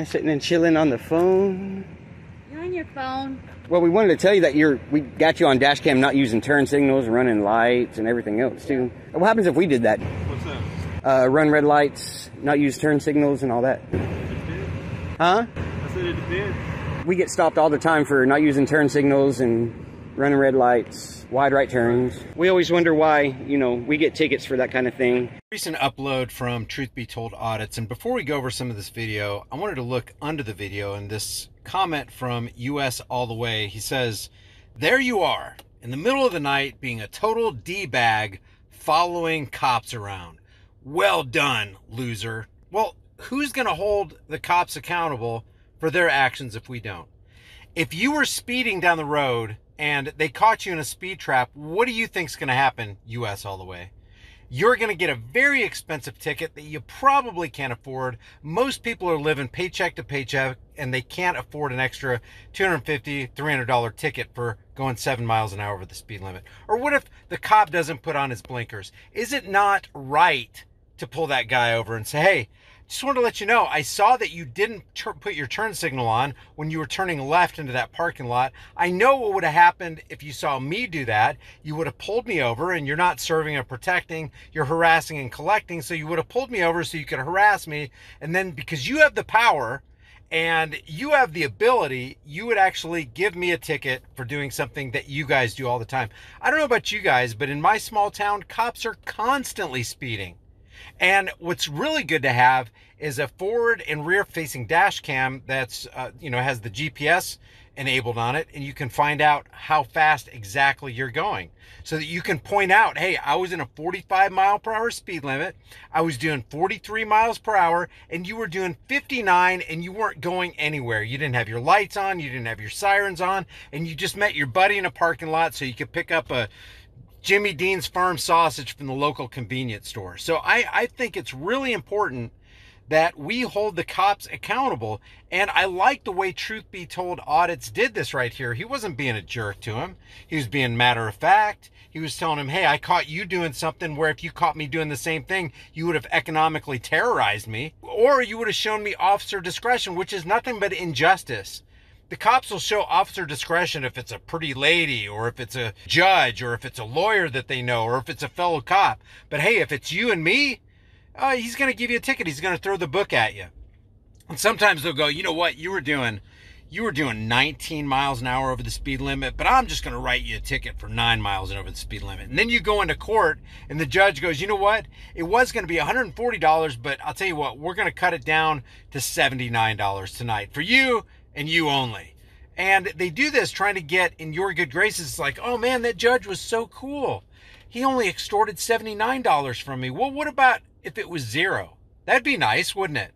And sitting and chilling on the phone. You're on your phone. Well, we wanted to tell you that you're we got you on dash cam not using turn signals, running lights, and everything else too. What happens if we did that? What's that? Uh, run red lights, not use turn signals, and all that. Huh? I said it depends. We get stopped all the time for not using turn signals and running red lights, wide right turns. We always wonder why, you know, we get tickets for that kind of thing. Recent upload from Truth Be Told Audits. And before we go over some of this video, I wanted to look under the video and this comment from US All the Way. He says, There you are, in the middle of the night, being a total D bag, following cops around. Well done, loser. Well, who's going to hold the cops accountable for their actions if we don't? If you were speeding down the road and they caught you in a speed trap, what do you think's going to happen, US all the way? You're going to get a very expensive ticket that you probably can't afford. Most people are living paycheck to paycheck and they can't afford an extra $250, $300 ticket for going seven miles an hour over the speed limit. Or what if the cop doesn't put on his blinkers? Is it not right to pull that guy over and say, hey, just wanted to let you know, I saw that you didn't put your turn signal on when you were turning left into that parking lot. I know what would have happened if you saw me do that. You would have pulled me over and you're not serving and protecting, you're harassing and collecting. So you would have pulled me over so you could harass me. And then because you have the power and you have the ability, you would actually give me a ticket for doing something that you guys do all the time. I don't know about you guys, but in my small town, cops are constantly speeding. And what's really good to have is a forward and rear facing dash cam that's, uh, you know, has the GPS enabled on it and you can find out how fast exactly you're going so that you can point out, hey, I was in a 45 mile per hour speed limit. I was doing 43 miles per hour and you were doing 59 and you weren't going anywhere. You didn't have your lights on, you didn't have your sirens on, and you just met your buddy in a parking lot so you could pick up a Jimmy Dean's farm sausage from the local convenience store. So I, I think it's really important that we hold the cops accountable. And I like the way Truth Be Told Audits did this right here. He wasn't being a jerk to him. He was being matter of fact. He was telling him, hey, I caught you doing something where if you caught me doing the same thing, you would have economically terrorized me. Or you would have shown me officer discretion, which is nothing but injustice the cops will show officer discretion if it's a pretty lady or if it's a judge or if it's a lawyer that they know or if it's a fellow cop. But hey, if it's you and me, uh, he's going to give you a ticket. He's going to throw the book at you. And sometimes they'll go, you know what? You were doing, you were doing 19 miles an hour over the speed limit, but I'm just going to write you a ticket for nine miles and over the speed limit. And then you go into court and the judge goes, you know what? It was going to be $140, but I'll tell you what, we're going to cut it down to $79 tonight for you and you only. And they do this trying to get in your good graces. It's like, oh man, that judge was so cool. He only extorted $79 from me. Well, what about if it was zero? That'd be nice, wouldn't it?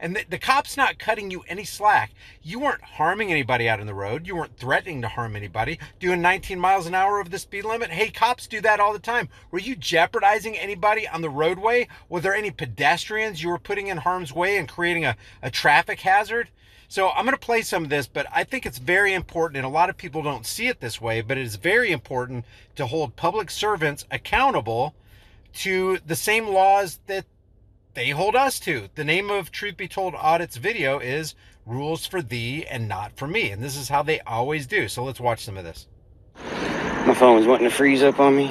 And the, the, cop's not cutting you any slack. You weren't harming anybody out on the road. You weren't threatening to harm anybody. Doing 19 miles an hour over the speed limit. Hey, cops do that all the time. Were you jeopardizing anybody on the roadway? Were there any pedestrians you were putting in harm's way and creating a, a traffic hazard? So I'm going to play some of this, but I think it's very important, and a lot of people don't see it this way, but it is very important to hold public servants accountable to the same laws that they hold us to. The name of Truth Be Told Audits video is Rules for Thee and Not for Me. And this is how they always do. So let's watch some of this. My phone phone's wanting to freeze up on me.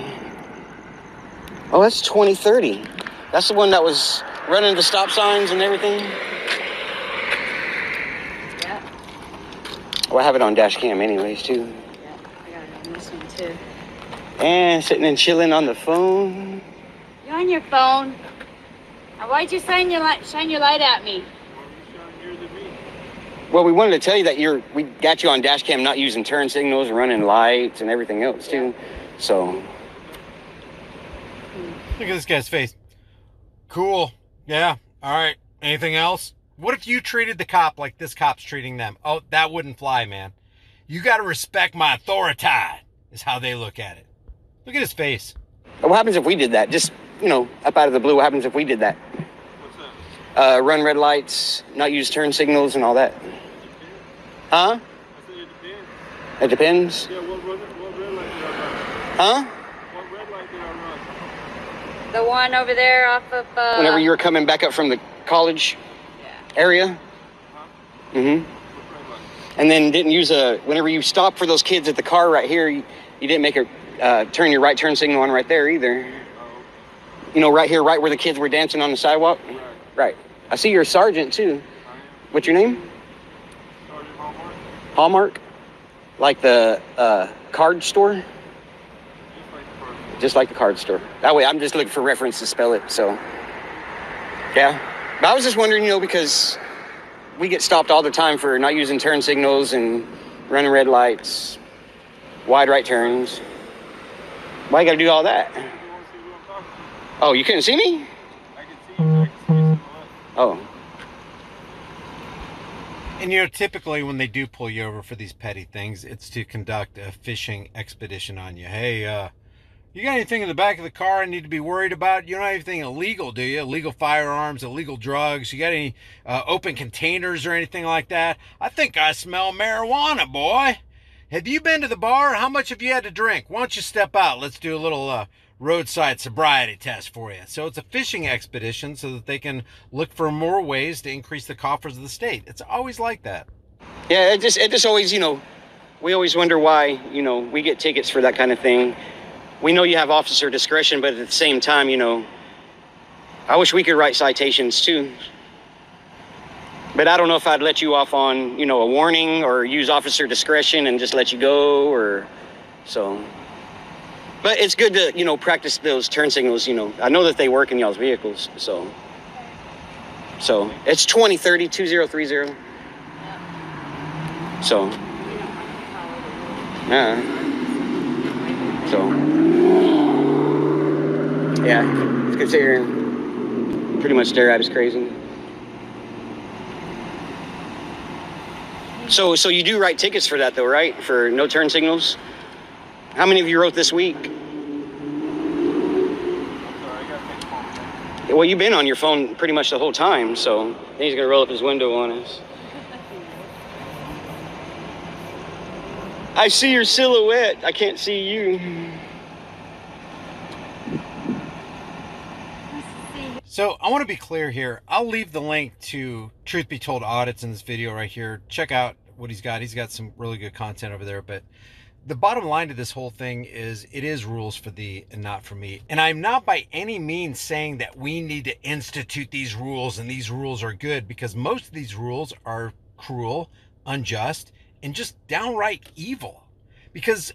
Oh, that's 2030. That's the one that was running the stop signs and everything. Well, I have it on dash cam anyways, too. Yeah, I got it on this one, too. And sitting and chilling on the phone. You're on your phone. Now, why'd you shine your light, shine your light at me? Well, we wanted to tell you that you're we got you on dash cam not using turn signals, running lights and everything else too. So Look at this guy's face. Cool. Yeah. All right. Anything else? What if you treated the cop like this cop's treating them? Oh, that wouldn't fly, man. You got to respect my authority, is how they look at it. Look at his face. What happens if we did that? Just, you know, up out of the blue, what happens if we did that? What's that? Uh, run red lights, not use turn signals and all that. Huh? I said it depends. It depends. Yeah, what, red- what red light did I run? Huh? What red light did I run? The one over there off of, uh... Whenever you were coming back up from the college Area? Mm-hmm. Red light? And then didn't use a. Whenever you stop for those kids at the car right here, you, you didn't make a uh, turn your right turn signal on right there either. Oh, You know, right here, right where the kids were dancing on the sidewalk. Right. Right. I see you're a sergeant too. What's your name? Sergeant Hallmark. Hallmark. Like the uh, card store. Just like the first. just like the card store. That way, I'm just looking for reference to spell it. So, yeah. But I was just wondering, you know, because we get stopped all the time for not using turn signals and running red lights, wide right turns. Why you got to do all that? Oh, you couldn't see me? Oh, And you know, typically when they do pull you over for these petty things, it's to conduct a fishing expedition on you. Hey, uh, you got anything in the back of the car I need to be worried about? You don't have anything illegal, do you? Illegal firearms, illegal drugs? You got any uh, open containers or anything like that? I think I smell marijuana, boy. Have you been to the bar? How much have you had to drink? Why don't you step out? Let's do a little uh, roadside sobriety test for you. So it's a fishing expedition so that they can look for more ways to increase the coffers of the state. It's always like that. yeah. It just, it just always, you know, we always wonder why, you know, we get tickets for that kind of thing. We know you have officer discretion, but at the same time, you know, I wish we could write citations too. But I don't know if I'd let you off on, you know, a warning or use officer discretion and just let you go or so. But it's good to, you know, practice those turn signals, you know. I know that they work in y'all's vehicles, so. So it's 2030 2030. So, yeah. So, yeah, and pretty much stare at us crazy. So, so you do write tickets for that though, right? For no turn signals. How many of you wrote this week? Well, you've been on your phone pretty much the whole time, so he's gonna roll up his window on us. I see your silhouette. I can't see you. So I want to be clear here. I'll leave the link to Truth Be Told audits in this video right here. Check out what he's got. He's got some really good content over there. But the bottom line to this whole thing is it is rules for thee and not for me. And I'm not by any means saying that we need to institute these rules and these rules are good because most of these rules are cruel, unjust, and just downright evil. Because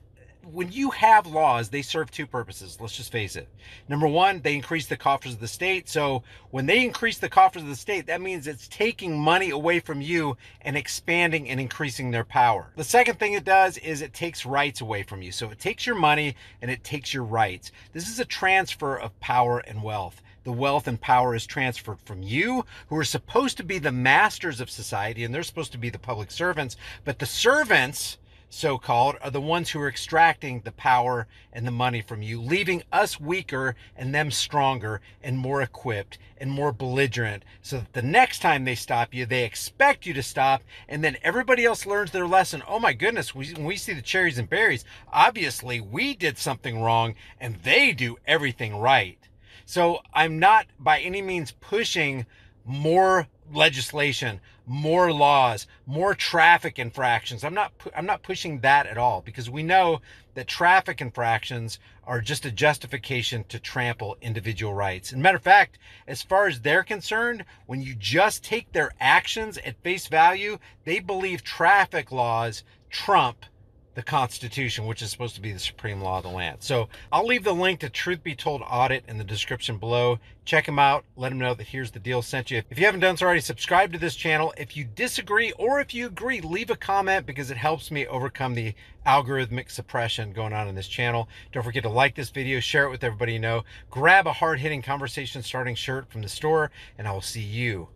when you have laws, they serve two purposes. Let's just face it. Number one, they increase the coffers of the state. So when they increase the coffers of the state, that means it's taking money away from you and expanding and increasing their power. The second thing it does is it takes rights away from you. So it takes your money and it takes your rights. This is a transfer of power and wealth the wealth and power is transferred from you, who are supposed to be the masters of society, and they're supposed to be the public servants. But the servants, so called, are the ones who are extracting the power and the money from you, leaving us weaker and them stronger and more equipped and more belligerent. So that the next time they stop you, they expect you to stop, and then everybody else learns their lesson. Oh my goodness, when we see the cherries and berries, obviously we did something wrong and they do everything right. So I'm not by any means pushing more legislation, more laws, more traffic infractions. I'm not I'm not pushing that at all because we know that traffic infractions are just a justification to trample individual rights. And matter of fact, as far as they're concerned, when you just take their actions at face value, they believe traffic laws trump the Constitution, which is supposed to be the supreme law of the land. So I'll leave the link to Truth Be Told Audit in the description below. Check them out. Let them know that Here's the Deal sent you. If you haven't done so already, subscribe to this channel. If you disagree or if you agree, leave a comment because it helps me overcome the algorithmic suppression going on in this channel. Don't forget to like this video, share it with everybody you know, grab a hard hitting conversation starting shirt from the store, and I will see you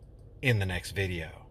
in the next video.